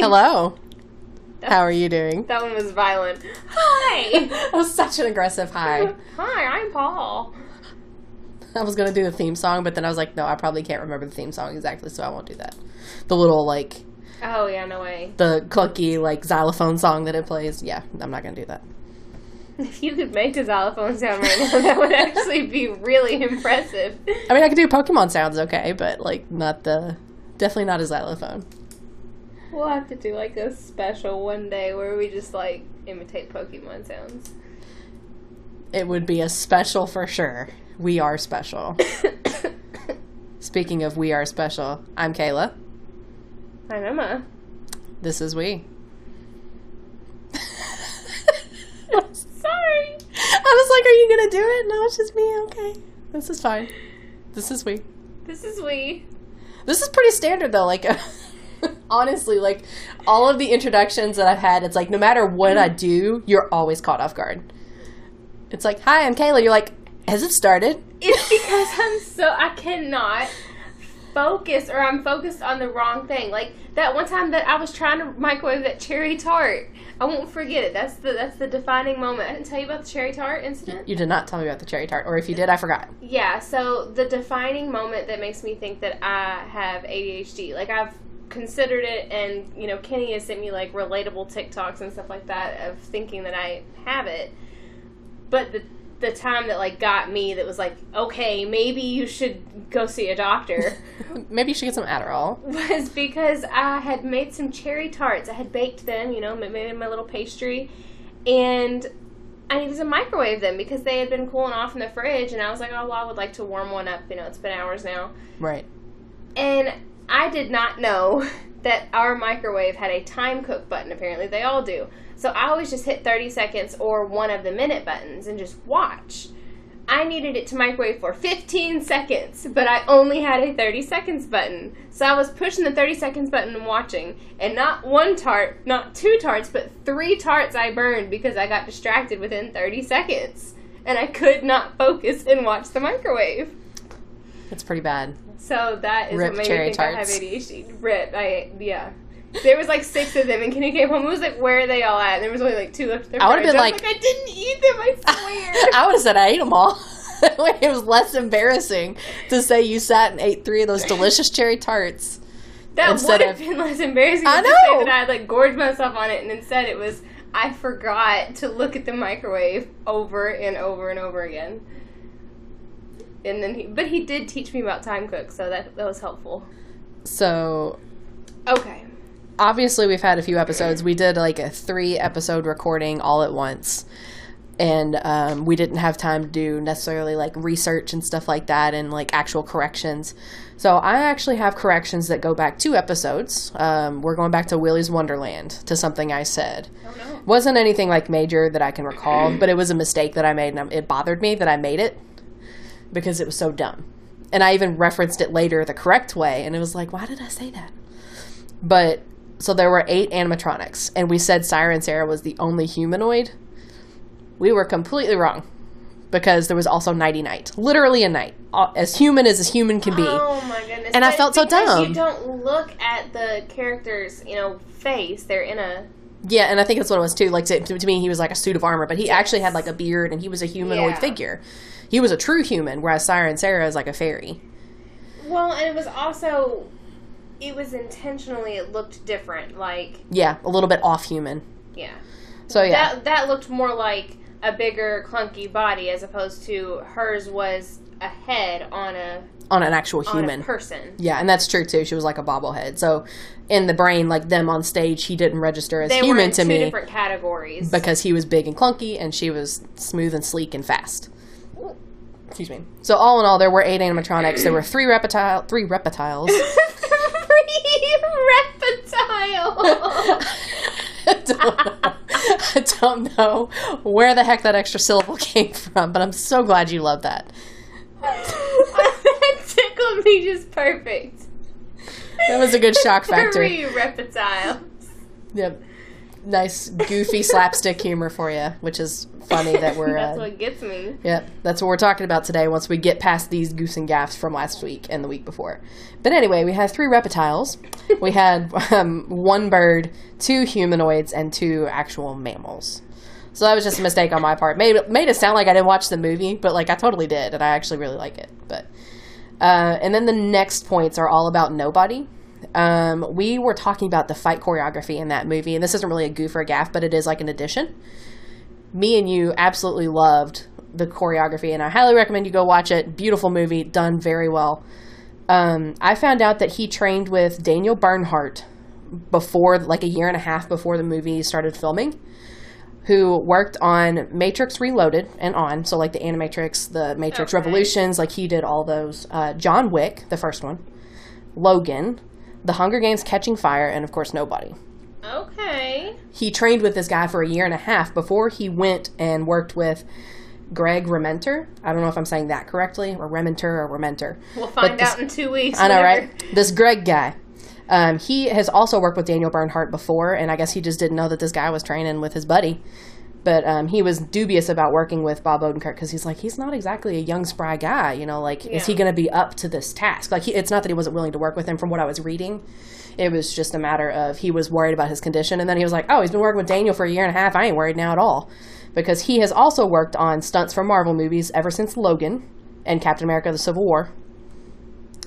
Hello. How are you doing? That one was violent. Hi. That was such an aggressive hi. Hi, I'm Paul. I was gonna do the theme song, but then I was like, no, I probably can't remember the theme song exactly, so I won't do that. The little like Oh yeah, no way. the clunky like xylophone song that it plays. Yeah, I'm not gonna do that. If you could make a xylophone sound right now, that would actually be really impressive. I mean, I could do Pokemon sounds okay, but like not the definitely not a xylophone. We'll have to do like a special one day where we just like imitate Pokemon sounds. It would be a special for sure. We are special. Speaking of we are special, I'm Kayla. I'm Emma. This is we. Sorry. I was like, are you gonna do it? No, it's just me. Okay. This is fine. This is we. This is we. This is pretty standard though. Like, honestly, like all of the introductions that I've had, it's like no matter what I do, you're always caught off guard. It's like, hi, I'm Kayla. You're like, has it started? It's because I'm so I cannot focus or I'm focused on the wrong thing. Like that one time that I was trying to microwave that cherry tart. I won't forget it. That's the that's the defining moment. I didn't tell you about the cherry tart incident. You did not tell me about the cherry tart, or if you did, I forgot. Yeah, so the defining moment that makes me think that I have ADHD. Like I've considered it and you know, Kenny has sent me like relatable TikToks and stuff like that of thinking that I have it. But the the time that like got me that was like, okay, maybe you should go see a doctor Maybe you should get some Adderall. was because I had made some cherry tarts. I had baked them, you know, ma- made my little pastry, and I needed to microwave them because they had been cooling off in the fridge. And I was like, oh, well, I would like to warm one up. You know, it's been hours now, Right. and I did not know that our microwave had a time cook button. Apparently, they all do. So I always just hit 30 seconds or one of the minute buttons and just watch. I needed it to microwave for 15 seconds, but I only had a 30 seconds button. So I was pushing the 30 seconds button and watching, and not one tart, not two tarts, but three tarts I burned because I got distracted within 30 seconds. And I could not focus and watch the microwave. It's pretty bad. So that is Rip what made me think I have tarts. ADHD. Rip, I yeah. There was like six of them, and Kenny came home. and was like, "Where are they all at?" And there was only like two left. I would've been was like- "I didn't eat them. I swear." I would have said I ate them all. it was less embarrassing to say you sat and ate three of those delicious cherry tarts. that would have been less embarrassing. I than to say know. that I had like gorged myself on it, and instead it was I forgot to look at the microwave over and over and over again. And then he, but he did teach me about time cook, so that that was helpful. So Okay. obviously we've had a few episodes. We did like a three episode recording all at once. And um, we didn't have time to do necessarily like research and stuff like that and like actual corrections. So I actually have corrections that go back two episodes. Um, we're going back to Willy's Wonderland to something I said. Oh no. wasn't anything like major that I can recall, but it was a mistake that I made, and it bothered me that I made it because it was so dumb. And I even referenced it later the correct way, and it was like, why did I say that? But so there were eight animatronics, and we said Siren Sarah was the only humanoid. We were completely wrong because there was also Knighty Knight, literally a knight, as human as a human can be. Oh my goodness! And I felt so dumb. You don't look at the character's, you know, face. They're in a Yeah, and I think that's what it was too. Like to, to me, he was like a suit of armor, but he actually had like a beard, and he was a humanoid Yeah. figure. He was a true human, whereas Siren Sarah is like a fairy. well, and it was also, it was intentionally. It looked different. Like Yeah, a little bit off human. yeah, So yeah, that that looked more like a bigger clunky body as opposed to hers was a head on a on an actual human. person. yeah, and that's true too. She was like a bobblehead. So in the brain, like them on stage, he didn't register as They were human in to two me different categories. because he was big and clunky, and she was smooth and sleek and fast. Excuse me. So all in all, there were eight animatronics. There were three reptile, three reptiles. three reptile. I don't, know. I don't know where the heck that extra syllable came from, but I'm so glad you love that. Tickled me just perfect. That was a good shock factor. Three reptiles. Yep. nice goofy slapstick humor for you, which is funny that we're. That's uh, what gets me. Yep, that's what we're talking about today. Once we get past these goose and gaffs from last week and the week before, but anyway, we had three reptiles. we had um, one bird, two humanoids, and two actual mammals. So that was just a mistake on my part. Made made it sound like I didn't watch the movie, but like I totally did, and I actually really like it. But uh, and then the next points are all about nobody. Um, we were talking about the fight choreography in that movie, and this isn't really a goof or a gaff, but it is like an addition. Me and you absolutely loved the choreography, and I highly recommend you go watch it. Beautiful movie, done very well. Um, I found out that he trained with Daniel Bernhardt before, like a year and a half before the movie started filming, who worked on Matrix Reloaded and on, so like the Animatrix, the Matrix Okay. Revolutions, like he did all those. Uh, John Wick, the first one, Logan, The Hunger Games Catching Fire, and of course, Nobody Okay. he trained with this guy for a year and a half before he went and worked with Greg Rementer. I don't know if I'm saying that correctly, or Rementer or Rementer. We'll find out in two weeks. I know, whenever- right? This Greg guy. Um, he has also worked with Daniel Bernhardt before, and I guess he just didn't know that this guy was training with his buddy. But um, he was dubious about working with Bob Odenkirk because he's like, he's not exactly a young, spry guy. You know, like, is he going to be up to this task? Like, he, it's not that he wasn't willing to work with him from what I was reading. It was just a matter of he was worried about his condition. And then he was like, oh, he's been working with Daniel for a year and a half. I ain't worried now at all. Because he has also worked on stunts for Marvel movies ever since Logan and Captain America the Civil War.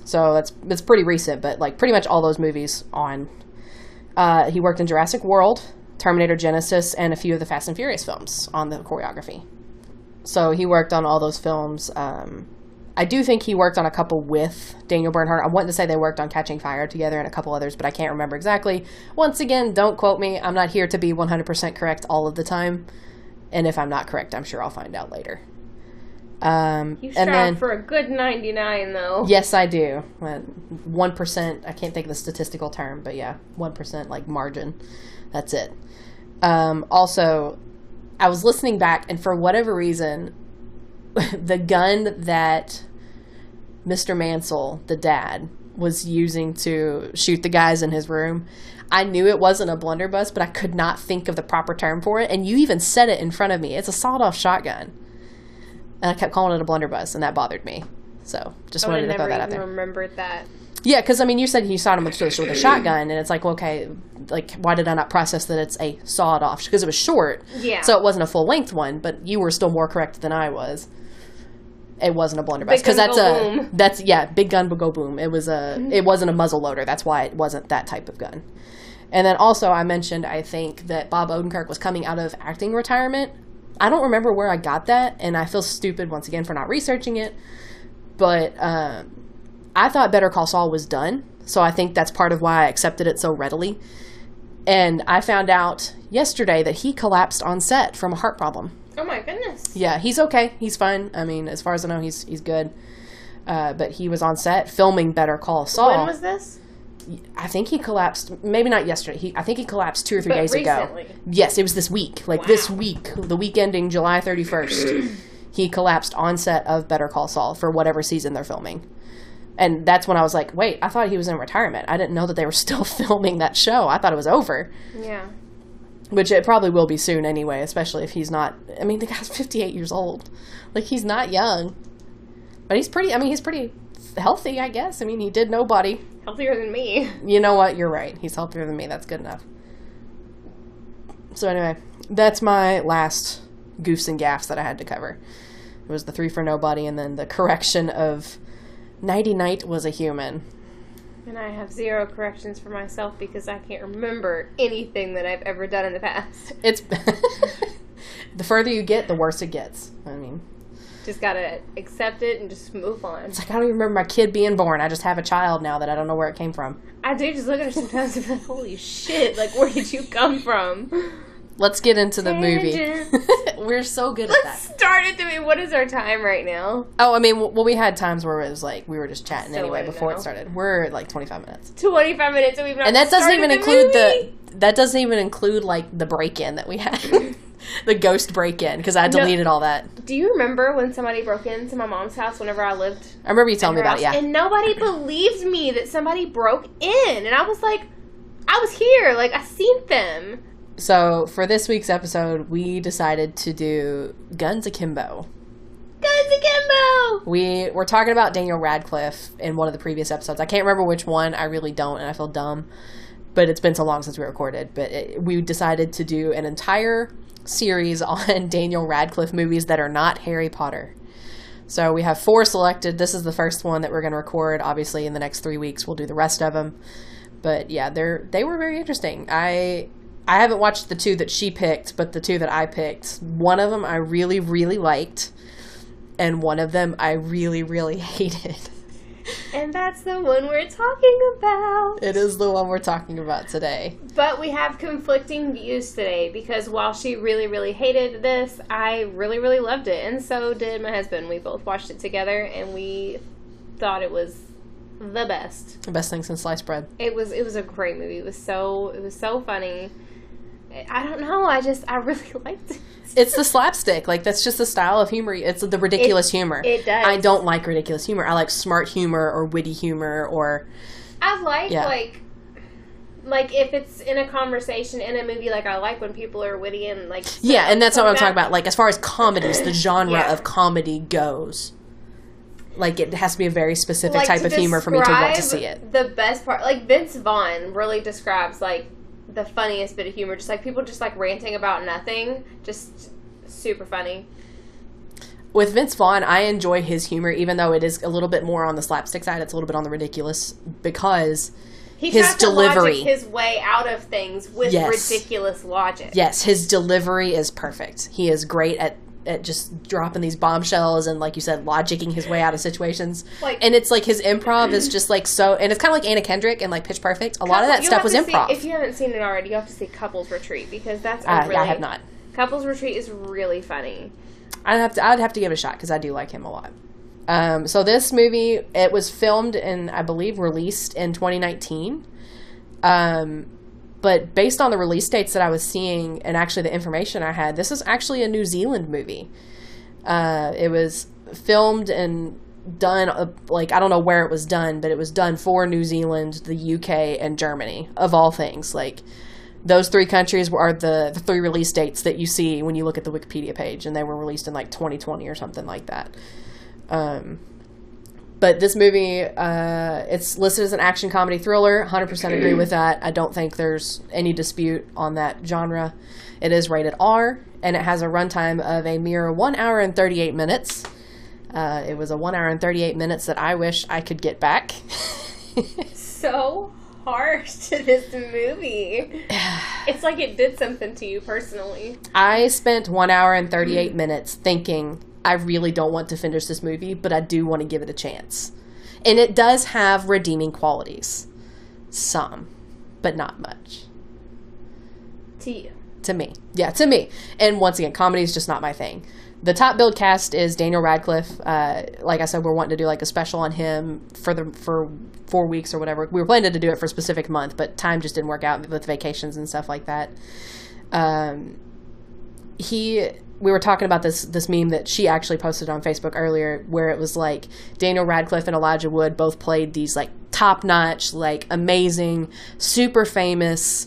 So that's it's pretty recent, but like pretty much all those movies on. Uh, he worked in Jurassic World, Terminator Genisys, and a few of the Fast and Furious films on the choreography. So he worked on all those films. Um, I do think he worked on a couple with Daniel Bernhardt. I wanted to say they worked on Catching Fire together and a couple others, but I can't remember exactly. Once again, don't quote me. I'm not here to be 100% correct all of the time. And if I'm not correct, I'm sure I'll find out later. Um, You and then, for a good 99, though. Yes, I do. One percent. I can't think of the statistical term, but yeah, one percent like margin. That's it. Um, also, I was listening back, and for whatever reason, the gun that Mr. Mansell, the dad, was using to shoot the guys in his room. I knew it wasn't a blunderbuss, but I could not think of the proper term for it. And you even said it in front of me. It's a sawed-off shotgun. And I kept calling it a blunderbuss, and that bothered me. So just oh, I wanted to throw that out there. remembered that. Yeah, because I mean, you said you shot him with, with a shotgun, and it's like, okay, like why did I not process that it's a sawed off? Because it was short, Yeah. so it wasn't a full length one. But you were still more correct than I was. It wasn't a blunderbuss because that's a boom. that's yeah, big gun would go boom. It was a mm-hmm. it wasn't a muzzle loader. That's why it wasn't that type of gun. And then also, I mentioned I think that Bob Odenkirk was coming out of acting retirement. I don't remember where I got that, and I feel stupid once again for not researching it. But um, I thought Better Call Saul was done, so I think that's part of why I accepted it so readily. And I found out yesterday that he collapsed on set from a heart problem. Oh my goodness. Yeah, he's okay. He's fine. I mean, as far as I know, he's he's good. Uh, but he was on set filming Better Call Saul. When was this? I think he collapsed. Maybe not yesterday. He, I think he collapsed two or three But days recently. ago. Yes, it was this week. Like this week, the week ending July thirty first. he collapsed on set of Better Call Saul for whatever season they're filming. And that's when I was like, wait, I thought he was in retirement. I didn't know that they were still filming that show. I thought it was over. Yeah. Which it probably will be soon anyway, especially if he's not. I mean, the guy's 58 years old. Like, he's not young. But he's pretty. I mean, he's pretty healthy, I guess. I mean, he did nobody. Healthier than me. You know what? You're right. He's healthier than me. That's good enough. So, anyway, that's my last goofs and gaffs that I had to cover. It was the three for nobody, and then the correction of Knighty Knight was a human. And I have zero corrections for myself because I can't remember anything that I've ever done in the past. It's. the further you get, the worse it gets. I mean, Just gotta accept it and just move on. It's like I don't even remember my kid being born. I just have a child now that I don't know where it came from. I do just look at her sometimes and be like, holy shit, like where did you come from? Let's get into the movie. We're so good at Let's that. start it to me. What is our time right now? Oh, I mean, well, we had times where it was like we were just chatting Still anyway wouldn't before know. it started. We're at like 25 minutes. 25 minutes and we've not And that doesn't started even the include movie. the that doesn't even include like the break-in that we had. the ghost break-in because I No. deleted all that. Do you remember when somebody broke into my mom's house whenever I lived I remember you telling me in about it. Yeah. And nobody believed me that somebody broke in. And I was like, I was here. Like, I seen them. So for this week's episode, we decided to do Guns Akimbo. Guns Akimbo! We were talking about Daniel Radcliffe in one of the previous episodes. I can't remember which one. I really don't, and I feel dumb. But it's been so long since we recorded. But it, we decided to do an entire series on Daniel Radcliffe movies that are not Harry Potter. So we have four selected. This is the first one that we're going to record. Obviously, in the next three weeks, we'll do the rest of them. But yeah, they're they were very interesting. I I haven't watched the two that she picked, but the two that I picked, one of them I really really liked, and one of them I really really hated. And that's the one we're talking about. It is the one we're talking about today. But we have conflicting views today because while she really, really hated this, I really, really loved it. And so did my husband. We both watched it together and we thought it was the best. The best thing since sliced bread. It was it was a great movie. It was so it was so funny. I don't know. I just I really liked it. It's the slapstick. Like that's just the style of humor. It's the ridiculous It- humor. it does. I don't like ridiculous humor. I like smart humor or witty humor or I like Yeah. like like if it's in a conversation in a movie like I like when people are witty and like yeah. And that's not what I'm talking about. Like as far as comedies, the genre Yeah. of comedy goes. Like it has to be a very specific like, type of humor for me to want to see it. The best part, like Vince Vaughn, really describes like the funniest bit of humor. Just like people just like ranting about nothing, just super funny. With Vince Vaughn, I enjoy his humor, even though it is a little bit more on the slapstick side. It's a little bit on the ridiculous because He His delivery. his way out of things with Yes. ridiculous logic. yes, his delivery is perfect. He is great at at just dropping these bombshells and, like you said, logicking his way out of situations. Like- and it's like his improv is just like so, and it's kind of like Anna Kendrick and like Pitch Perfect. A lot of that stuff was to see- improv. if you haven't seen it already, you have to see Couples Retreat because that's a Uh, really, I have not. Couples Retreat is really funny. I'd have to. I'd have to give it a shot because I do like him a lot. Um, so this movie, it was filmed and I believe released in 2019. Um, but based on the release dates that I was seeing and actually the information I had, this is actually a New Zealand movie. Uh, it was filmed and done uh, like I don't know where it was done, but it was done for New Zealand, the UK, and Germany of all things. Like those three countries are the, the three release dates that you see when you look at the Wikipedia page, and they were released in like 2020 or something like that. Um, but this movie, uh, it's listed as an action comedy thriller. 100% agree with that. I don't think there's any dispute on that genre. It is rated R, and it has a runtime of a mere 1 hour and 38 minutes. Uh, it was a 1 hour and 38 minutes that I wish I could get back. So harsh to this movie. it's like it did something to you personally. I spent 1 hour and 38 minutes thinking, I really don't want to finish this movie, but I do want to give it a chance. And it does have redeeming qualities. Some, but not much. To you. To me. Yeah, to me. And once again, comedy is just not my thing. The top build cast is Daniel Radcliffe. Uh, like I said, we're wanting to do like a special on him for the for four weeks or whatever. We were planning to do it for a specific month, but time just didn't work out with vacations and stuff like that. Um, he we were talking about this this meme that she actually posted on Facebook earlier where it was like Daniel Radcliffe and Elijah Wood both played these like top notch like amazing super famous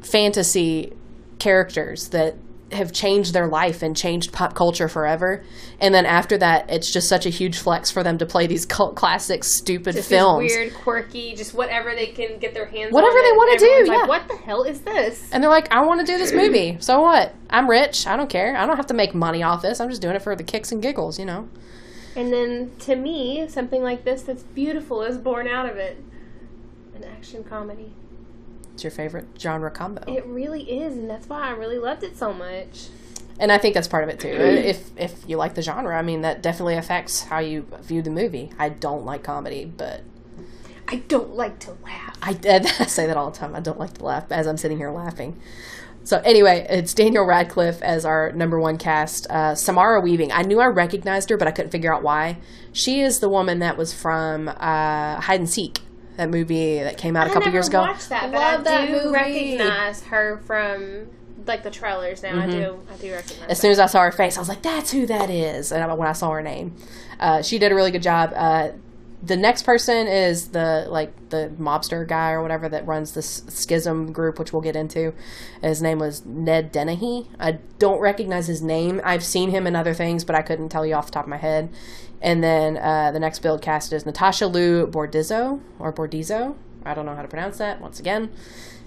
fantasy characters that have changed their life and changed pop culture forever and then after that it's just such a huge flex for them to play these cult classic stupid Just films weird, quirky, just whatever they can get their hands Whatever they wanna do, everyone's yeah. What the hell is this? and they're like I want to do this movie so what I'm rich I don't care I don't have to make money off this I'm just doing it for the kicks and giggles you know And then to me, something like this that's beautiful is born out of it. An action comedy. It's your favorite genre combo. It really is, and that's why I really loved it so much. and I think that's part of it too. if if you like the genre, I mean that definitely affects how you view the movie. I don't like comedy, but I don't like to laugh. I, I say that all the time. I don't like to laugh as I'm sitting here laughing. So anyway, it's Daniel Radcliffe as our number one cast. Uh, Samara Weaving. I knew I recognized her, but I couldn't figure out why. She is the woman that was from uh, Hide and Seek, that movie that came out a couple years ago. I watched that, but Love I that do movie. recognize her from like the trailers. Now I do, I do recognize. Mm-hmm. As soon as I saw her face, I was like, "That's who that is." And when I saw her name, uh, she did a really good job. Uh, the next person is the like the mobster guy or whatever that runs this Skizm group, which we'll get into. His name was Ned Dennehy. I don't recognize his name. I've seen him in other things, but I couldn't tell you off the top of my head. And then uh, the next build cast is Natasha Liu Bordizzo or Bordizzo. I don't know how to pronounce that. Once again,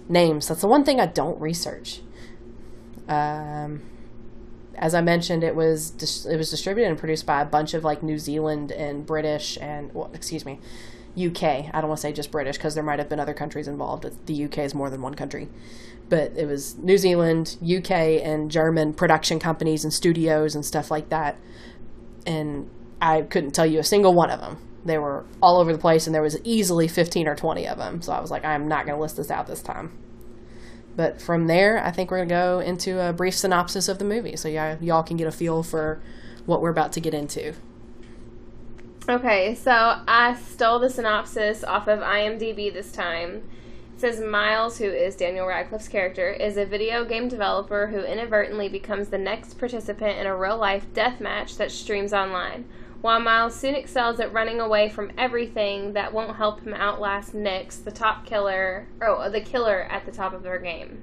names. That's the one thing I don't research. Um, as I mentioned, it was dis- it was distributed and produced by a bunch of like New Zealand and British and well, excuse me, UK. I don't want to say just British because there might have been other countries involved. The UK is more than one country, but it was New Zealand, UK, and German production companies and studios and stuff like that. And I couldn't tell you a single one of them. They were all over the place, and there was easily fifteen or twenty of them. So I was like, I'm not going to list this out this time. But from there, I think we're going to go into a brief synopsis of the movie so y'all, y'all can get a feel for what we're about to get into. Okay, so I stole the synopsis off of IMDb this time. It says Miles, who is Daniel Radcliffe's character, is a video game developer who inadvertently becomes the next participant in a real life death match that streams online. While Miles soon excels at running away from everything that won't help him outlast Nix, the top killer, or the killer at the top of their game.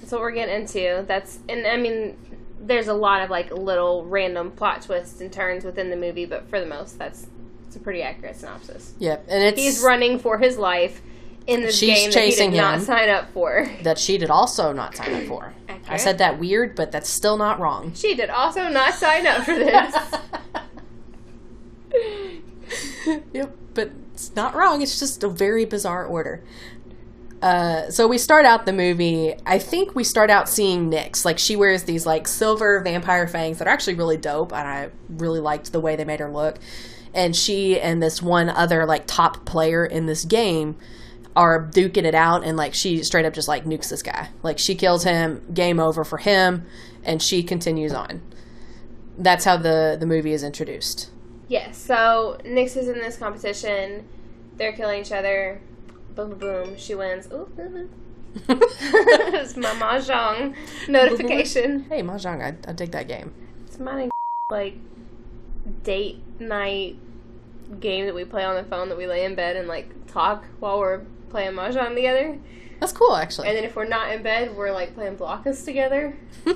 That's what we're getting into. That's, and I mean, there's a lot of like little random plot twists and turns within the movie, but for the most, that's it's a pretty accurate synopsis. Yep, and it's He's running for his life in this She's game that he did not sign up for. that she did also not sign up for. I said that weird, but that's still not wrong. She did also not sign up for this. yep, but it's not wrong. It's just a very bizarre order. Uh, so we start out the movie. I think we start out seeing Nix. Like she wears these like silver vampire fangs that are actually really dope, and I really liked the way they made her look. And she and this one other like top player in this game are duking it out, and like she straight up just like nukes this guy. Like she kills him, game over for him, and she continues on. That's how the the movie is introduced. Yes, so Nix is in this competition. They're killing each other. Boom, boom, boom. She wins. Ooh, it's my mahjong notification. Hey, Mahjong, I, I dig that game. It's my like date night game that we play on the phone that we lay in bed and like talk while we're playing mahjong together. That's cool, actually. And then if we're not in bed, we're like playing blockers together. I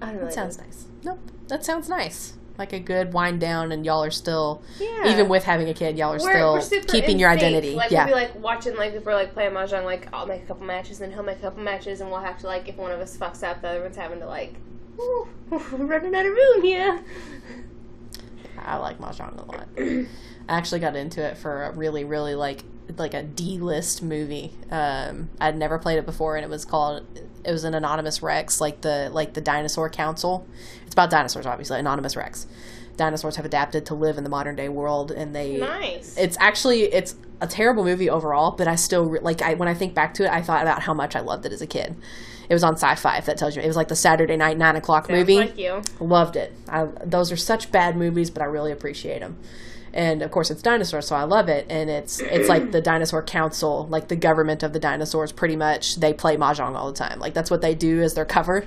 don't know. that sounds nice. Nope, that sounds nice. Like a good wind down, and y'all are still, Yeah. even with having a kid, y'all are We're, still we're keeping your sync. identity. Like yeah, we'll be like watching, like if we're like playing mahjong, like I'll make a couple matches, and he'll make a couple matches, and we'll have to like if one of us fucks up, the other one's having to like, "Ooh, we're running out of room here. I like mahjong a lot. I actually got into it for a really, really like like a D list movie. Um, I'd never played it before, and it was called. It was an Anonymous Rex, like the like the Dinosaur Council. It's about dinosaurs, obviously. Anonymous Rex. Dinosaurs have adapted to live in the modern day world, and they Nice. it's actually it's a terrible movie overall but i still like i when i think back to it i thought about how much i loved it as a kid it was on sci-fi if that tells you it was like the saturday night nine o'clock Sounds movie like you. loved it I, those are such bad movies but i really appreciate them and of course it's dinosaurs so i love it. And it's it's like the dinosaur council like the government of the dinosaurs pretty much. They play mahjong all the time. Like that's what they do as their cover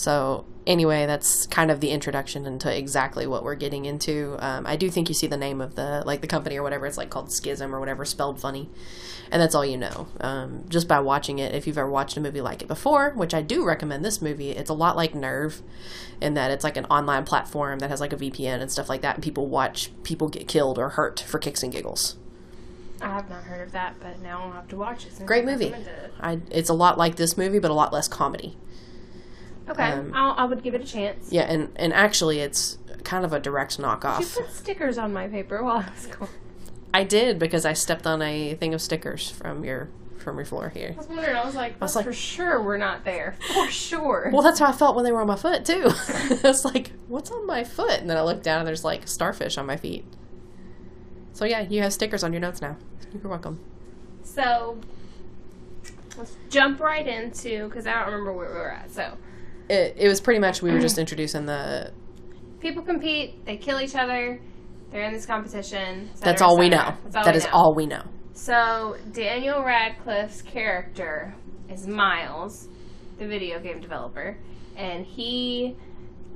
so anyway, that's kind of the introduction into exactly what we're getting into. Um, I do think you see the name of the like the company or whatever. It's like called Skizm or whatever, spelled funny, and that's all you know. Um, just by watching it, if you've ever watched a movie like it before, which I do recommend this movie. It's a lot like Nerve, in that it's like an online platform that has like a VPN and stuff like that, and people watch people get killed or hurt for kicks and giggles. I have not heard of that, but now I'll have to watch it. Great movie. it. I, it's a lot like this movie, but a lot less comedy. Okay, Um, I'll, I would give it a chance. Yeah, and and actually, it's kind of a direct knockoff. You put stickers on my paper while I was going. I did because I stepped on a thing of stickers from your from your floor here. I was wondering. I was like, was like- for sure we're not there. For sure. Well, that's how I felt when they were on my foot too. I was like, "What's on my foot?" And then I looked down and there's like starfish on my feet. So yeah, you have stickers on your notes now. You're welcome. So let's jump right into because I don't remember where we were at. So It, it was pretty much we were just introducing the. people compete, they kill each other, they're in this competition. et That's all we know. That's all That we is know. all we know. So Daniel Radcliffe's character is Miles, the video game developer, and he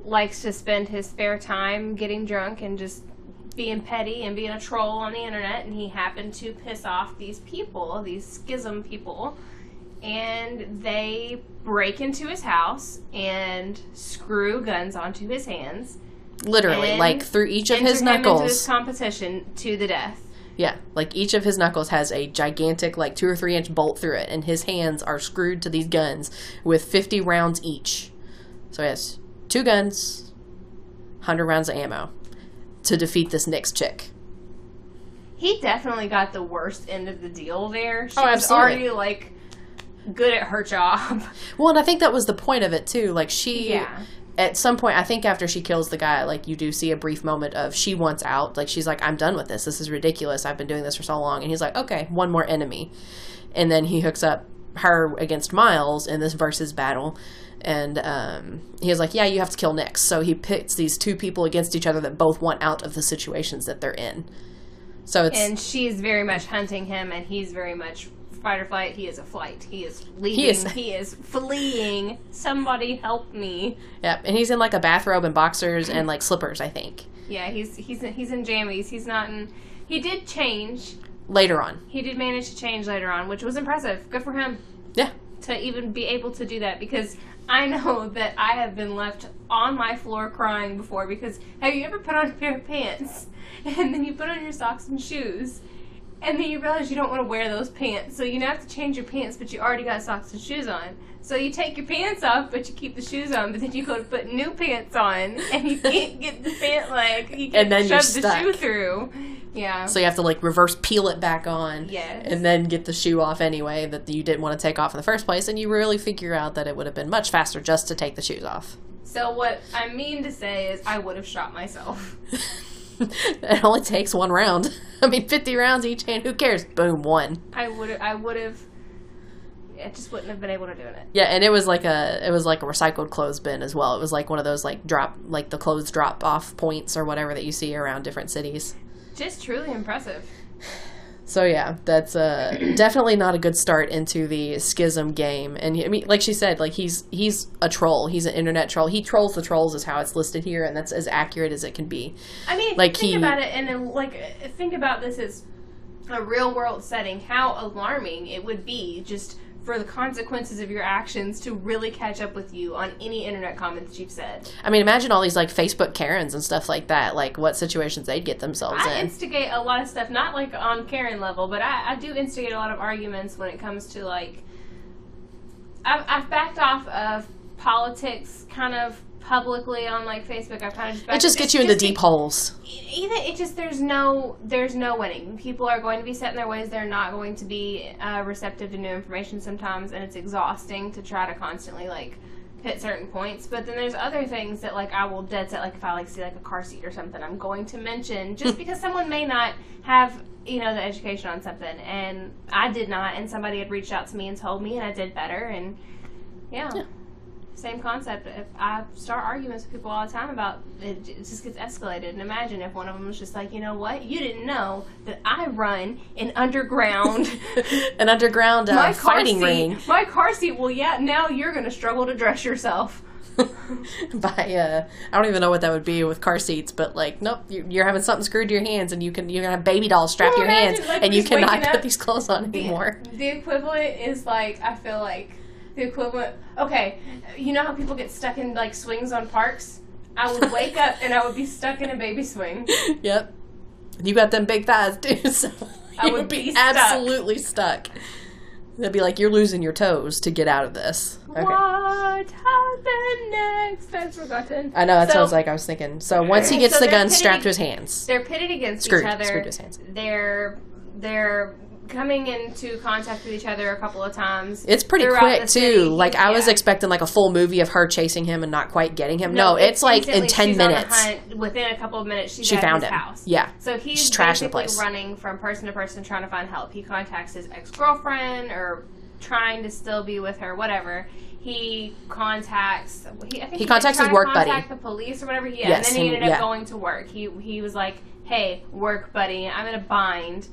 likes to spend his spare time getting drunk and just being petty and being a troll on the internet, and he happened to piss off these people, these Skizm people, and they break into his house and screw guns onto his hands. Literally, like through each of his him into knuckles. this competition to the death. Yeah, like each of his knuckles has a gigantic, like two or three inch bolt through it, and his hands are screwed to these guns with 50 rounds each. So he has two guns, 100 rounds of ammo to defeat this next chick. He definitely got the worst end of the deal there. Oh, she Oh, was absolutely. already like good at her job. Well, and I think that was the point of it too. Like she, Yeah. at some point, I think after she kills the guy, like you do see a brief moment of she wants out. Like she's like, I'm done with this. This is ridiculous. I've been doing this for so long. And he's like, okay, one more enemy. And then he hooks up her against Miles in this versus battle. And um, he was like, yeah, you have to kill Nix. So he pits these two people against each other that both want out of the situations that they're in. So it's and she's very much hunting him, and he's very much fight or flight. He is a flight. He is leaving. He is- he is fleeing. Somebody help me. Yep, and he's in like a bathrobe and boxers and like slippers, I think. Yeah, he's he's he's in jammies. He's not in. He did change. Later on, He did manage to change later on, which was impressive. Good for him. yeah, to even be able to do that because I know that I have been left on my floor crying before because have you ever put on a pair of pants and then you put on your socks and shoes and then you realize you don't want to wear those pants so you now have to change your pants but you already got socks and shoes on so you take your pants off but you keep the shoes on but then you go to put new pants on and you can't get the pant leg you can't And then you're shove the stuck. shoe through yeah So you have to like reverse peel it back on. Yes. And then get the shoe off anyway that you didn't want to take off in the first place. And you really figure out that it would have been much faster just to take the shoes off. so what I mean to say is I would have shot myself it only takes one round. I mean, 50 rounds each hand. Who cares? Boom, one. I would I would have I just wouldn't have been able to do it. Yeah, and it was like a it was like a recycled clothes bin as well. It was like one of those like drop like the clothes drop off points or whatever that you see around different cities. Just truly impressive. So yeah, that's uh, definitely not a good start into the Skizm game. And I mean, like she said, like he's he's a troll. He's an internet troll. He trolls the trolls, is how it's listed here, and that's as accurate as it can be. I mean, Like, think he- about it and then, like uh, think about this as a real world setting. How alarming it would be just for the consequences of your actions to really catch up with you on any internet comments you've said. I mean, imagine all these like Facebook Karens and stuff like that. Like what situations they'd get themselves I in. I instigate a lot of stuff, not like on Karen level, but I, I do instigate a lot of arguments when it comes to like. I've, I've backed off of politics kind of publicly on like Facebook. I've kind of just It just gets you into to- deep holes. even it just there's no there's no winning people are going to be set in their ways they're not going to be uh, receptive to new information sometimes and it's exhausting to try to constantly like hit certain points but then there's other things that like i will dead set like if i like see like a car seat or something i'm going to mention just because someone may not have you know the education on something and i did not and somebody had reached out to me and told me and i did better and yeah. Yeah. Same concept. If I start arguments with people all the time about it, it just gets escalated. And imagine if one of them was just like, you know what, you didn't know that I run an underground An underground uh, my car fighting seat. ring My car seat. Well, yeah. Now you're gonna struggle to dress yourself. by uh, I don't even know what that would be with car seats, but like, nope, you- you're having something screwed to your hands, and you can you're gonna have baby dolls strapped to Well, your hands, like, and you cannot put these clothes on anymore. The equivalent is like I feel like the equivalent. Okay, you know how people get stuck in like swings on parks. I would wake up and I would be stuck in a baby swing. Yep. You got them big thighs too, so I would be, stuck. absolutely stuck. They'd be like you're losing your toes to get out of this. Okay. What happened next? I've forgotten. I know That So- what like. I was thinking. So once he gets So the gun pitting- strapped to his hands, They're pitted against Screwed. each other. Screwed to his hands. They're they're coming into contact with each other a couple of times. it's pretty quick too. city. Like I was expecting like a full movie of her chasing him and not quite getting him. No, it's, like in ten minutes. Within a couple of minutes, she's She found his him. house. Yeah. So he's She's trashing the place. running from person to person trying to find help. He contacts his ex girlfriend or trying to still be with her, whatever. He contacts. He, I think He did contacts his work buddy. The police or whatever. Yeah, Yes, and then he ended up yeah. going to work. He he was like, "Hey, work buddy, I'm in a bind."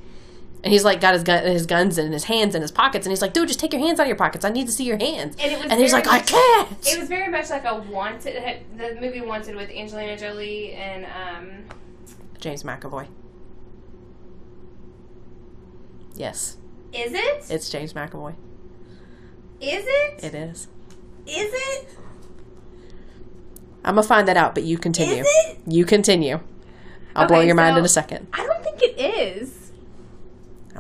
And he's like got his gun, his guns in his hands in his pockets, and he's like, "Dude, just take your hands out of your pockets. I need to see your hands." And it was And he's like, "I can't." It was very much like a wanted. The movie Wanted with Angelina Jolie and um, James McAvoy. Yes, Is it? it's James McAvoy. Is it? It is. Is it? I'm gonna find that out, but you continue. Is it? You continue. I'll blow Okay, your mind in a second. I don't think it is.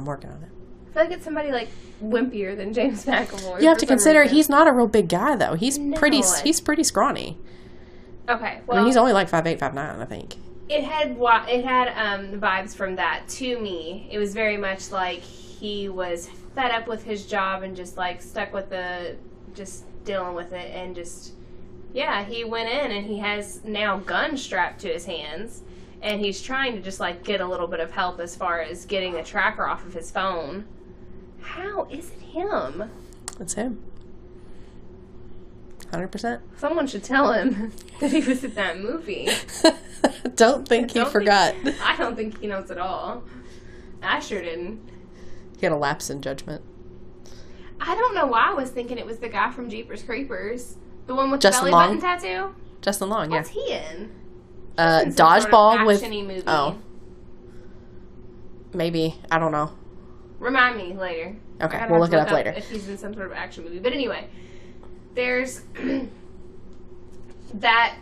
I'm working on it. I feel like it's somebody like wimpier than James McAvoy. You have to consider reason. he's not a real big guy though. He's pretty. No. He's pretty scrawny. okay. I Well, mean, he's only like five eight, five nine, I think. it had it had um, vibes from that to me. It was very much like he was fed up with his job and just like stuck with the just dealing with it and just yeah, he went in and he has now gun strapped to his hands and he's trying to just like get a little bit of help as far as getting the tracker off of his phone. How is it him? That's him. Hundred percent. Someone should tell him that he was in that movie. Don't think he Don't think- forgot. I don't think he knows at all. I sure didn't. He had a lapse in judgment. I don't know why I was thinking it was the guy from Jeepers Creepers. The one with Justin the belly Long? button tattoo? Justin Long, yeah. What's he in? Uh, some sort of dodgeball with movie. oh, maybe I don't know. Remind me later. Okay, we'll look to it up later. If he's in some sort of action movie. But anyway, there's that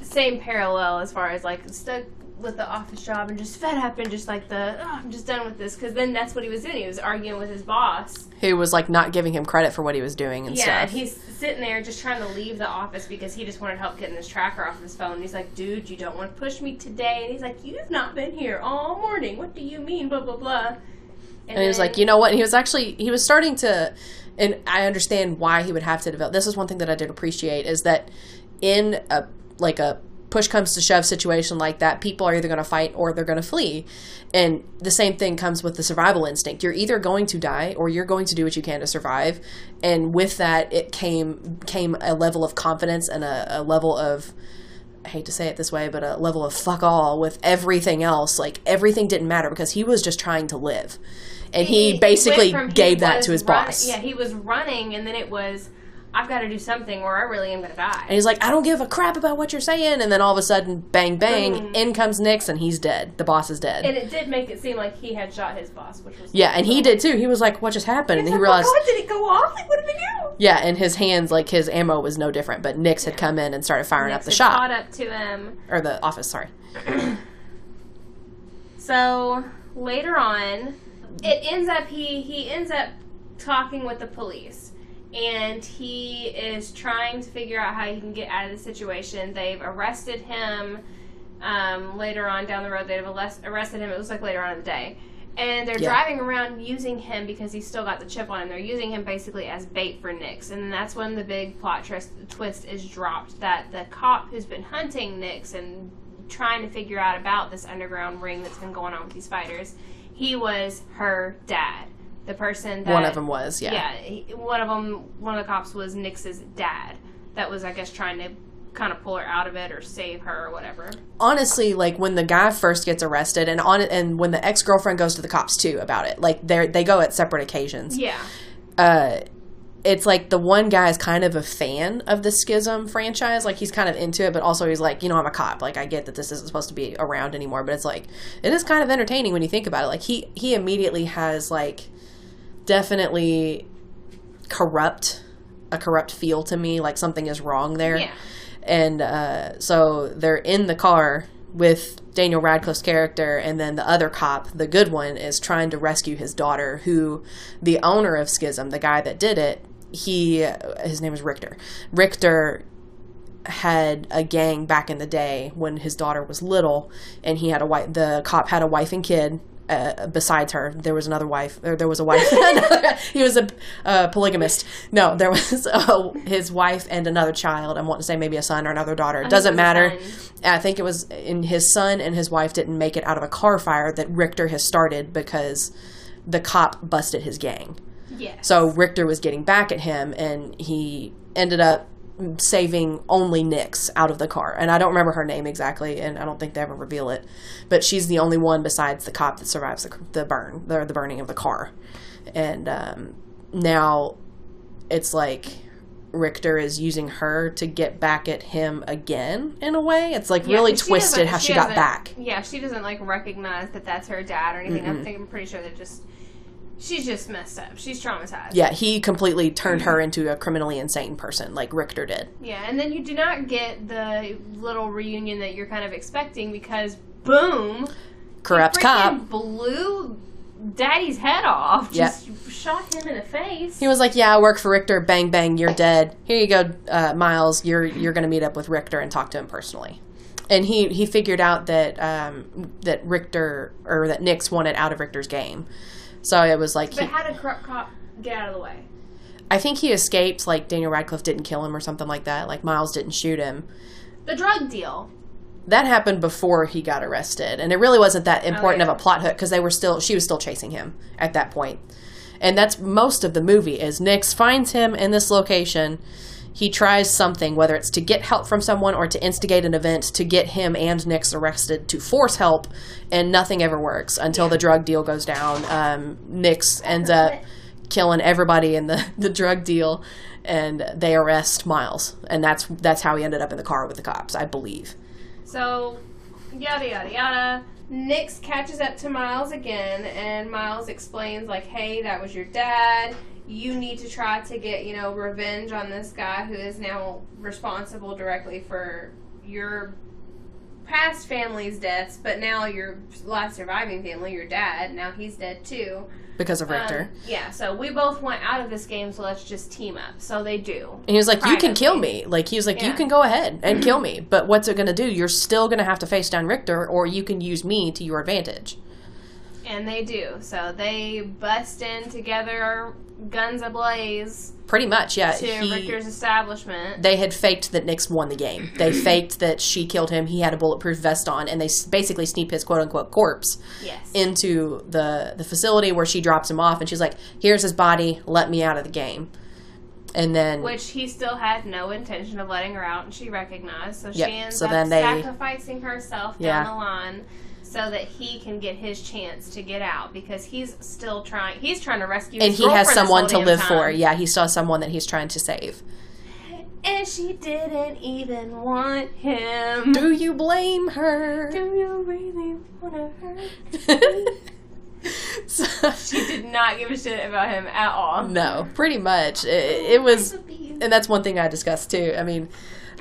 same parallel as far as like stuck with the office job and just fed up and just like the oh, I'm just done with this because then that's what he was doing. He was arguing with his boss. Who was like not giving him credit for what he was doing and stuff. Yeah, and he's sitting there just trying to leave the office because he just wanted help getting his tracker off his phone. And he's like, dude, you don't want to push me today. And he's like, you've not been here all morning. What do you mean? Blah, blah, blah. And he was like, you know what? And he was actually he was starting to, and I understand why he would have to develop. This is one thing that I did appreciate is that in a like a push comes to shove situation like that, people are either going to fight or they're going to flee. And the same thing comes with the survival instinct. You're either going to die or you're going to do what you can to survive. And with that, it came came a level of confidence and a, a level of I hate to say it this way, but a level of fuck all with everything else. Like everything didn't matter because he was just trying to live. And he, went basically he gave that to his running- boss. Yeah, he was running, and then it was, I've got to do something or I really am going to die. And he's like, I don't give a crap about what you're saying. And then all of a sudden, bang, bang, Boom. in comes Nix and he's dead. The boss is dead. and it did make it seem like he had shot his boss, which was yeah, and he did too. He was like, what just happened? And he like, realized, oh, God, did it go off? Like, what did we do? yeah, and his hands, like his ammo was no different. But Nix had come in and started firing up the shop. Caught up to him. Or the office, sorry. So later on, it ends up he he ends up talking with the police, and he is trying to figure out how he can get out of the situation. They've arrested him. Um, later on down the road, they've arrested him. It was like later on in the day. And they're Yeah. driving around using him because he's still got the chip on him. They're using him basically as bait for Nix. And that's when the big plot twist, twist is dropped that the cop who's been hunting Nix and trying to figure out about this underground ring that's been going on with these fighters, he was her dad. The person that One of them was, yeah. yeah, he, one of them, one of the cops was Nix's dad. That was, I guess, trying to kind of pull her out of it or save her or whatever. honestly, like when the guy first gets arrested, and on and when the ex girlfriend goes to the cops too about it, like they they go at separate occasions. Yeah, Uh, it's like the one guy is kind of a fan of the Skizm franchise, like he's kind of into it, but also he's like, you know, I'm a cop. Like I get that this isn't supposed to be around anymore, but it's like it is kind of entertaining when you think about it. Like he he immediately has like definitely corrupt a corrupt feel to me, like something is wrong there yeah. and uh, so they're in the car with Daniel Radcliffe's character, and then the other cop, the good one, is trying to rescue his daughter, who the owner of Skizm, the guy that did it, he his name is Riktor. Riktor had a gang back in the day when his daughter was little, and he had a wife. The cop had a wife and kid. Uh, besides her, there was another wife. Or there was a wife. he was a uh, polygamist. No, there was uh, his wife and another child. I'm wanting to say maybe a son or another daughter. It doesn't a matter. I think it was in his son and his wife didn't make it out of a car fire that Riktor has started because the cop busted his gang. Yes. So Riktor was getting back at him, and he ended up saving only Nix out of the car. And I don't remember her name exactly, and I don't think they ever reveal it. But she's the only one besides the cop that survives the, the burn, the, the burning of the car. And um, now it's like Riktor is using her to get back at him again in a way. It's like Yeah, really twisted how she, got back. Yeah, she doesn't like recognize that that's her dad or anything. I think I'm pretty sure that just she's just messed up. She's traumatized. Yeah, he completely turned her into a criminally insane person, like Riktor did. Yeah, and then you do not get the little reunion that you're kind of expecting because boom, Corrupt cop. blew daddy's head off. Just shot him in the face. He was like, "Yeah, I work for Riktor. Bang bang, you're dead. Here you go, uh, Miles. You're you're going to meet up with Riktor and talk to him personally." And he he figured out that um, that Riktor or that Nix wanted out of Riktor's game, so it was like but he, how did corrupt cop get out of the way? I think he escaped. Like Daniel Radcliffe didn't kill him or something like that. Like Miles didn't shoot him. The drug deal. That happened before he got arrested, and it really wasn't that important Oh, yeah. of a plot hook because they were still she was still chasing him at that point, and that's most of the movie. Is Nix finds him in this location. He tries something, whether it's to get help from someone or to instigate an event to get him and Nix arrested to force help, and nothing ever works until the drug deal goes down. Um, Nix ends up killing everybody in the, the drug deal, and they arrest Miles, and that's that's how he ended up in the car with the cops, I believe. So, yada yada yada. Nix catches up to Miles again, and Miles explains, like, hey, that was your dad. You need to try to get, you know, revenge on this guy who is now responsible directly for your past family's deaths, but now your last surviving family, your dad, now he's dead too. because of Riktor. Um, yeah, so we both want out of this game, so let's just team up. So they do. and he was like, "You can kill me." Like he was like, "You can go ahead and kill me, but what's it going to do? You're still going to have to face down Riktor, or you can use me to your advantage." And they do. So they bust in together, guns ablaze, Pretty much, yeah. to He, Riktor's establishment. they had faked that Nix won the game. They faked that she killed him. He had a bulletproof vest on, and they basically sneak his quote unquote corpse yes. into the the facility where she drops him off, and she's like, "Here's his body. Let me out of the game." And then Which he still had no intention of letting her out, and she recognized. So she ends so up sacrificing herself Yeah. down the line so that he can get his chance to get out because he's still trying. He's trying to rescue. and he has someone to live time. for. Yeah, he still has someone that he's trying to save. And she didn't even want him. Do you blame her? Do you really want to hurt? So- She did not give a shit about him at all. no, pretty much. It, it oh, was, and that's one thing I discussed too. I mean,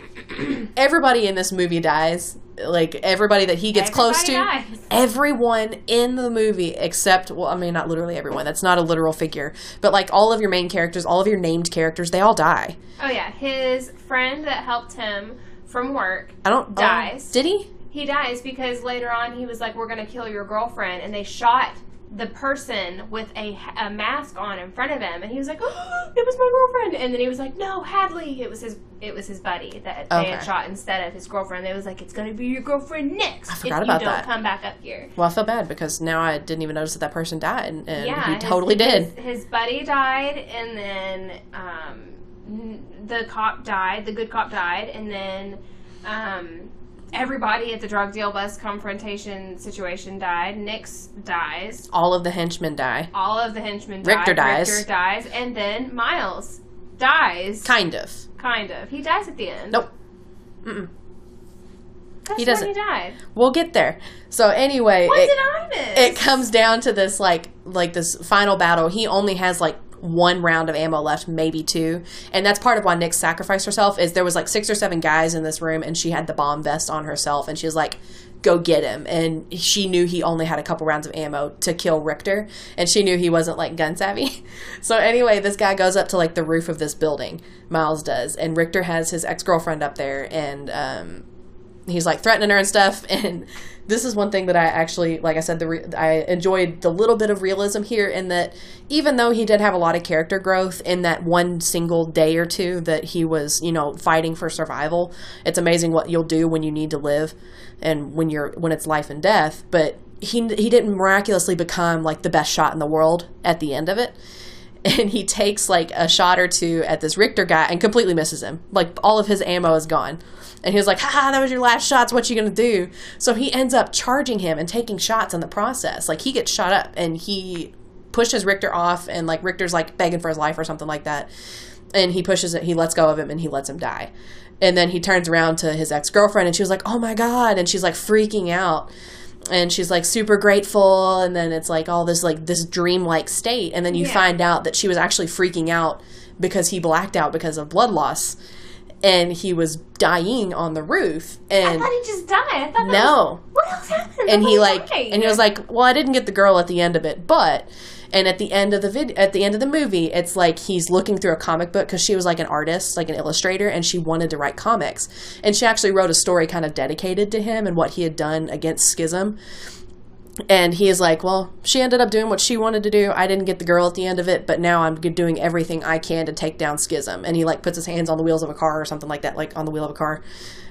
everybody in this movie dies. Like everybody that he gets close to, dies. everyone in the movie except, well, I mean, not literally everyone. That's not a literal figure, but like all of your main characters, all of your named characters, they all die. Oh yeah, his friend that helped him from work, I don't oh, Dies. did he? he dies because later on he was like, "We're gonna kill your girlfriend," and they shot the person with a, a mask on in front of him, and he was like, oh, "It was my girlfriend," and then he was like, "No, Hadley." It was his. It was his buddy that they had shot instead of his girlfriend. They was like, "It's gonna be your girlfriend next I if forgot you don't that. come back up here." Well, I feel bad because now I didn't even notice that that person died, and, and yeah, he his- totally did. His, his buddy died, and then um, the cop died. The good cop died, and then um, everybody at the drug deal bus confrontation situation died. Nix dies. All of the henchmen die. All of the henchmen died. Riktor dies. Riktor dies, and then Miles dies. Kind of. Kind of. He dies at the end. Nope. Mm-mm. That's he doesn't. he died. We'll get there. So anyway, What it, did I miss? it comes down to this like like this final battle. He only has like one round of ammo left, maybe two, and that's part of why Nix sacrificed herself. Is there was like six or seven guys in this room, and she had the bomb vest on herself, and she was like, "Go get him!" And she knew he only had a couple rounds of ammo to kill Riktor, and she knew he wasn't like gun savvy. So anyway, this guy goes up to like the roof of this building. Miles does, and Riktor has his ex girlfriend up there, and um, he's like threatening her and stuff and this is one thing that i actually like i said the re- i enjoyed the little bit of realism here in that even though he did have a lot of character growth in that one single day or two that he was you know fighting for survival it's amazing what you'll do when you need to live and when you're when it's life and death but he he didn't miraculously become like the best shot in the world at the end of it and he takes like a shot or two at this Riktor guy and completely misses him. Like all of his ammo is gone. And he was like, ha, that was your last shots. What you gonna do? So he ends up charging him and taking shots in the process. Like he gets shot up and he pushes Riktor off and like Riktor's like begging for his life or something like that. and he pushes it he lets go of him and he lets him die and then he turns around to his ex-girlfriend and she was like oh my god and she's like freaking out and she's like super grateful and then it's like all this like this dreamlike state and then you Yeah. find out that she was actually freaking out because he blacked out because of blood loss and he was dying on the roof and I thought he just died. I thought that no Was, what else happened? and he like died. and he was like well i didn't get the girl at the end of it but and at the end of the vid at the end of the movie it's like he's looking through a comic book because she was like an artist like an illustrator and she wanted to write comics. And she actually wrote a story kind of dedicated to him and what he had done against Skizm. And he is like well she ended up doing what she wanted to do. I didn't get the girl at the end of it but now i'm doing everything i can to take down Skizm. And he like puts his hands on the wheels of a car or something like that like on the wheel of a car.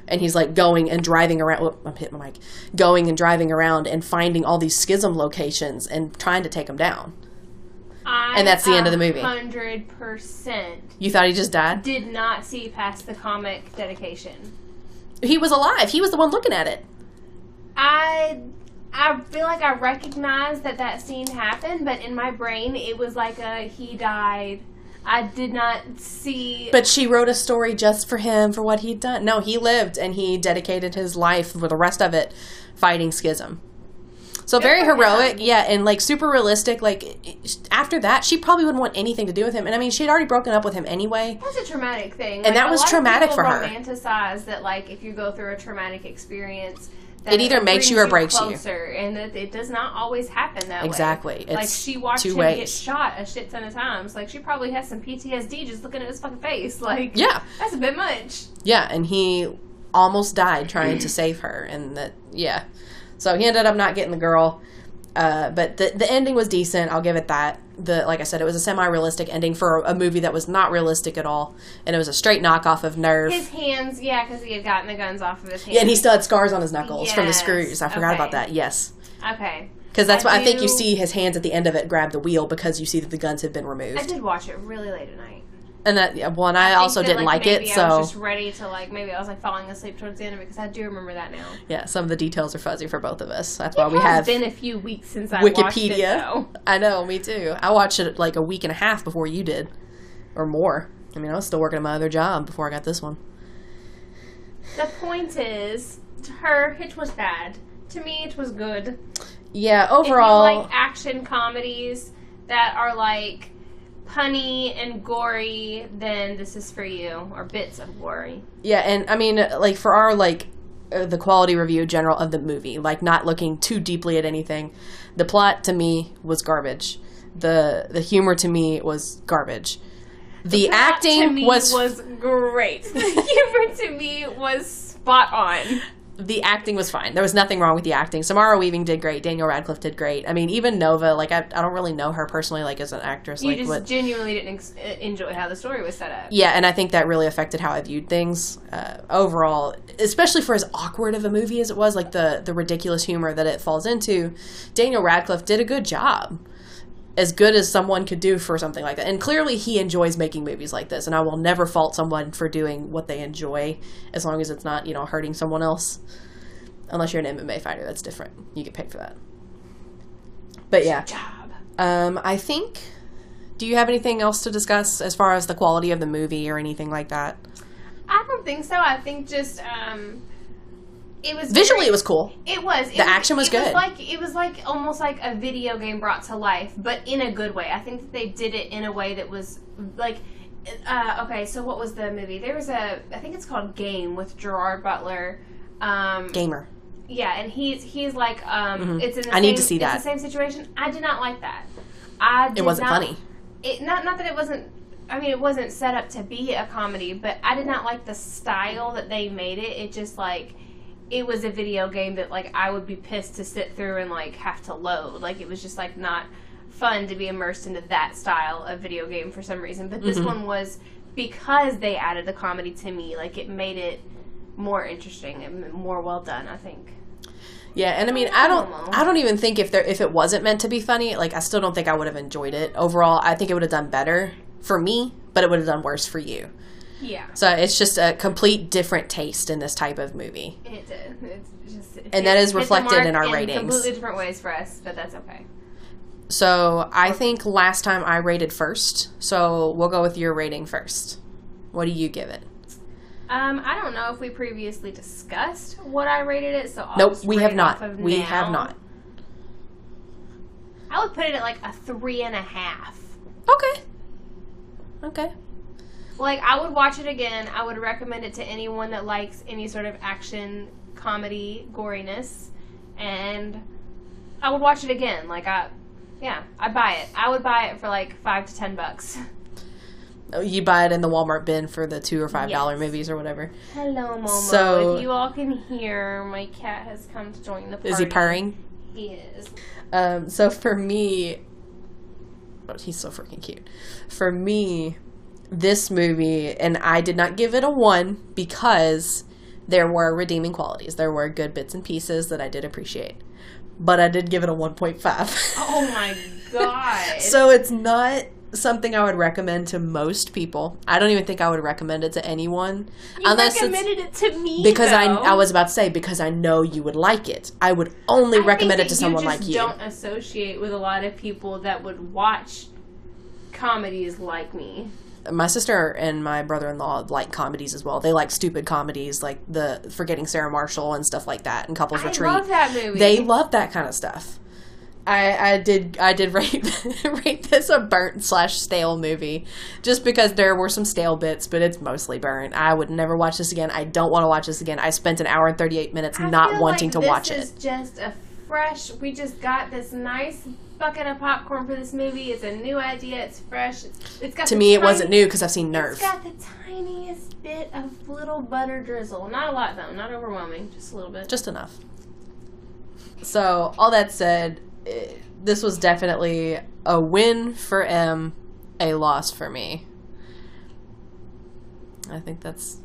And he's like going and driving around whoop, i'm hitting my mic going and driving around and finding all these Skizm locations and trying to take them down I and that's the end of the movie. Hundred percent you thought he just died did not see past the comic dedication. he was alive he was the one looking at it I I feel like I recognized that that scene happened, but in my brain it was like a he died. I did not see. but she wrote a story just for him for what he'd done no he lived and he dedicated his life for the rest of it fighting Skizm so very heroic him. yeah and like super realistic like after that she probably wouldn't want anything to do with him and i mean she'd already broken up with him anyway that's a traumatic thing, And that a was traumatic for her. Romanticize that, like, if you go through a traumatic experience, that It either makes you or breaks you. closer, and that it does not always happen that Exactly. way. Exactly. Like she watched him ways. get shot a shit ton of times. Like she probably has some PTSD just looking at his fucking face. Like Yeah. that's a bit much. yeah and he almost died trying to save her and that yeah so he ended up not getting the girl. Uh, but the the ending was decent. I'll give it that. The like i said it was a semi-realistic ending for a movie that was not realistic at all. And it was a straight knockoff of nerve. His hands, yeah, because he had gotten the guns off of his hands. yeah, and he still had scars on his knuckles from the screws. I forgot Okay. about that. Yes. Okay. because that's I why i think you see his hands at the end of it grab the wheel because you see that the guns have been removed. I did watch it really late at night. And that yeah, well and i, think also that, didn't like, maybe it I so was just ready to like maybe I was like falling asleep towards the end of it because I do remember that now. yeah some of the details are fuzzy for both of us that's why we have It we has have been a few weeks since I watched it, Wikipedia. I know, me too. I watched it like a week and a half before you did, or more. I mean, I was still working at my other job before I got this one. The point is, to her, it was bad. To me, it was good. Yeah, overall, like action comedies that are like punny and gory, then this is for you, or bits of gory. yeah, and I mean, like for our like uh, the quality review general of the movie, like not looking too deeply at anything, the plot to me was garbage. the The humor to me was garbage. The, That acting was, was great. The humor to me was spot on. The acting was fine. There was nothing wrong with the acting. Samara Weaving did great. Daniel Radcliffe did great. I mean, even Nova, like I, I don't really know her personally, like as an actress. You like just what genuinely didn't ex- uh, enjoy how the story was set up. Yeah, and I think that really affected how I viewed things uh, overall, especially for as awkward of a movie as it was, like the the ridiculous humor that it falls into. Daniel Radcliffe did a good job, as good as someone could do for something like that. And clearly, he enjoys making movies like this. And I will never fault someone for doing what they enjoy, as long as it's not you know hurting someone else. Unless you're an MMA fighter, that's different. You get paid for that. But yeah, Job. um, I think. Do you have anything else to discuss as far as the quality of the movie or anything like that? I don't think so. I think just um, it was Visually, it was cool. It was. It The action was it good. like it was like almost like a video game brought to life, but in a good way. I think that they did it in a way that was like. Uh, okay, so what was the movie? There was a, I think it's called Game with Gerard Butler. Um, Gamer. yeah, and he's he's like, um, Mhm. it's in. The I same, need to see that. the same situation. I did not like that. I It wasn't not- funny. it not not that it wasn't I mean it wasn't set up to be a comedy, but I did not like the style that they made it. It just like it was a video game that like I would be pissed to sit through and like have to load. Like it was just like not fun to be immersed into that style of video game for some reason. But this Mhm. one was because they added the comedy to me, like it made it more interesting and more well done, I think. Yeah, and I mean, I don't. I don't even think if there, if it wasn't meant to be funny, like I still don't think I would have enjoyed it. Overall, I think it would have done better for me, but it would have done worse for you. Yeah. So it's just a complete different taste in this type of movie. It did. It's just, it And that is reflected in our ratings. Completely different ways for us, but that's okay. So I think last time I rated first. So we'll go with your rating first. What do you give it? Um, I don't know if we previously discussed what I rated it, so I'll Nope, just we have it not. off of We now. have not. I would put it at like a three and a half. Okay. Okay. Like I would watch it again. I would recommend it to anyone that likes any sort of action, comedy, goriness, and I would watch it again. Like I, yeah, I'd buy it. I would buy it for like five to ten bucks. You buy it in the Walmart bin for the two or five dollar Yes. movies or whatever. Hello, Momo. So- if you all can hear, my cat has come to join the party. Is he purring? He is. Um, so for me, oh, he's so freaking cute. For me, this movie, and I did not give it a one because there were redeeming qualities. There were good bits and pieces that I did appreciate, but I did give it a one point five. Oh my god. so it's not something I would recommend to most people. I don't even think I would recommend it to anyone you unless it's recommended it to me because I. I was about to say because I know you would like it. I would only I recommend it to someone like you. Don't associate with a lot of people that would watch comedies like me. My sister and my brother-in-law like comedies as well. They like stupid comedies like the Forgetting Sarah Marshall and stuff like that and Couples I Retreat. love that movie. They love that kind of stuff. I, I did I did rate rate this a burnt slash stale movie just because there were some stale bits, but it's mostly burnt. I would never watch this again. I don't want to watch this again. I spent an hour and thirty eight minutes I not wanting like to this watch is it. Just a fresh. We just got this nice bucket of popcorn for this movie. It's a new idea. It's fresh. It's got To me, it wasn't new because I've seen Nerve. It's got the tiniest bit of little butter drizzle. Not a lot though. Not overwhelming. Just a little bit. just enough. So, all that said, eh, this was definitely a win for M, a loss for me. I think that's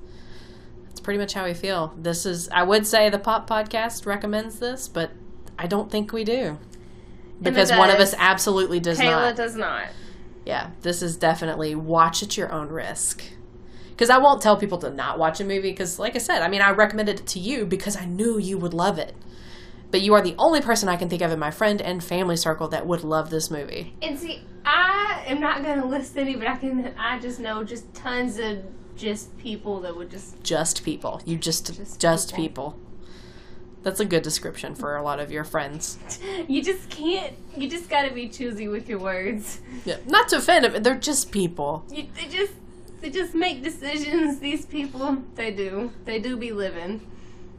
that's pretty much how we feel. This is I would say the Pop podcast recommends this, but I don't think we do. Because one of us absolutely does not. Kayla does not. Yeah, this is definitely watch at your own risk. Because I won't tell people to not watch a movie. Because, like I said, I mean, I recommended it to you because I knew you would love it. But you are the only person I can think of in my friend and family circle that would love this movie. And see, I am not gonna list any, but I can. I just know just tons of just people that would just. Just people. You just, just, Just people. That's a good description for a lot of your friends. You just can't. You just gotta be choosy with your words. Yeah. Not to offend them, they're just people. You, they just. They just make decisions. These people, they do. They do be living.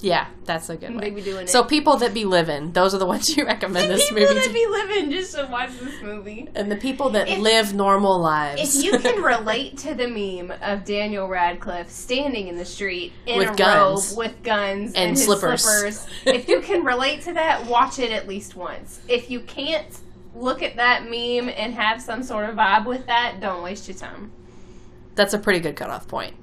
Yeah, that's a good They way. be doing it. So people that be living, those are the ones you recommend this movie. people that to. be living just should watch this movie. and the people that If- live normal lives. If you can relate to the meme of Daniel Radcliffe standing in the street in With a guns. robe with guns And his slippers. slippers, if you can relate to that, watch it at least once. If you can't look at that meme and have some sort of vibe with that, don't waste your time. that's a pretty good cutoff point.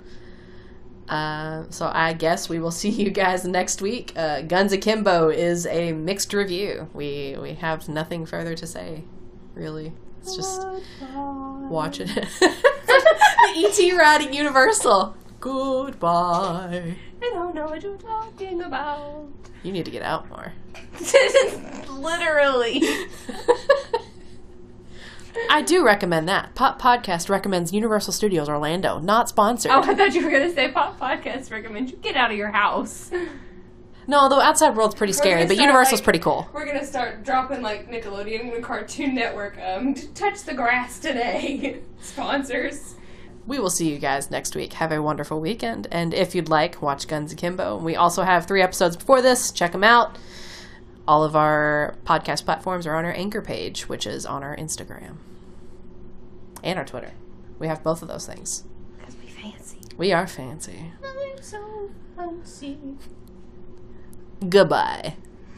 Uh, so I guess we will see you guys next week. Uh, Guns Akimbo is a mixed review. We we have nothing further to say, really. It's just watch it. the ET ride at Universal. Goodbye. I don't know what you're talking about. You need to get out more. Literally. I do recommend that. Pop Podcast recommends Universal Studios Orlando, not sponsored. Oh, I thought you were gonna say pop podcast recommends you get out of your house. No, the outside world's pretty scary, but start, Universal's like- pretty cool. We're gonna start dropping like Nickelodeon and Cartoon Network. Um, touch the grass today. Sponsors. We will see you guys next week. Have a wonderful weekend. And if you'd like, watch Guns Akimbo. We also have three episodes before this. Check them out. All of our podcast platforms are on our anchor page, which is on our Instagram and our Twitter. We have both of those things. Cause we fancy. We are fancy. I'm so fancy. Goodbye.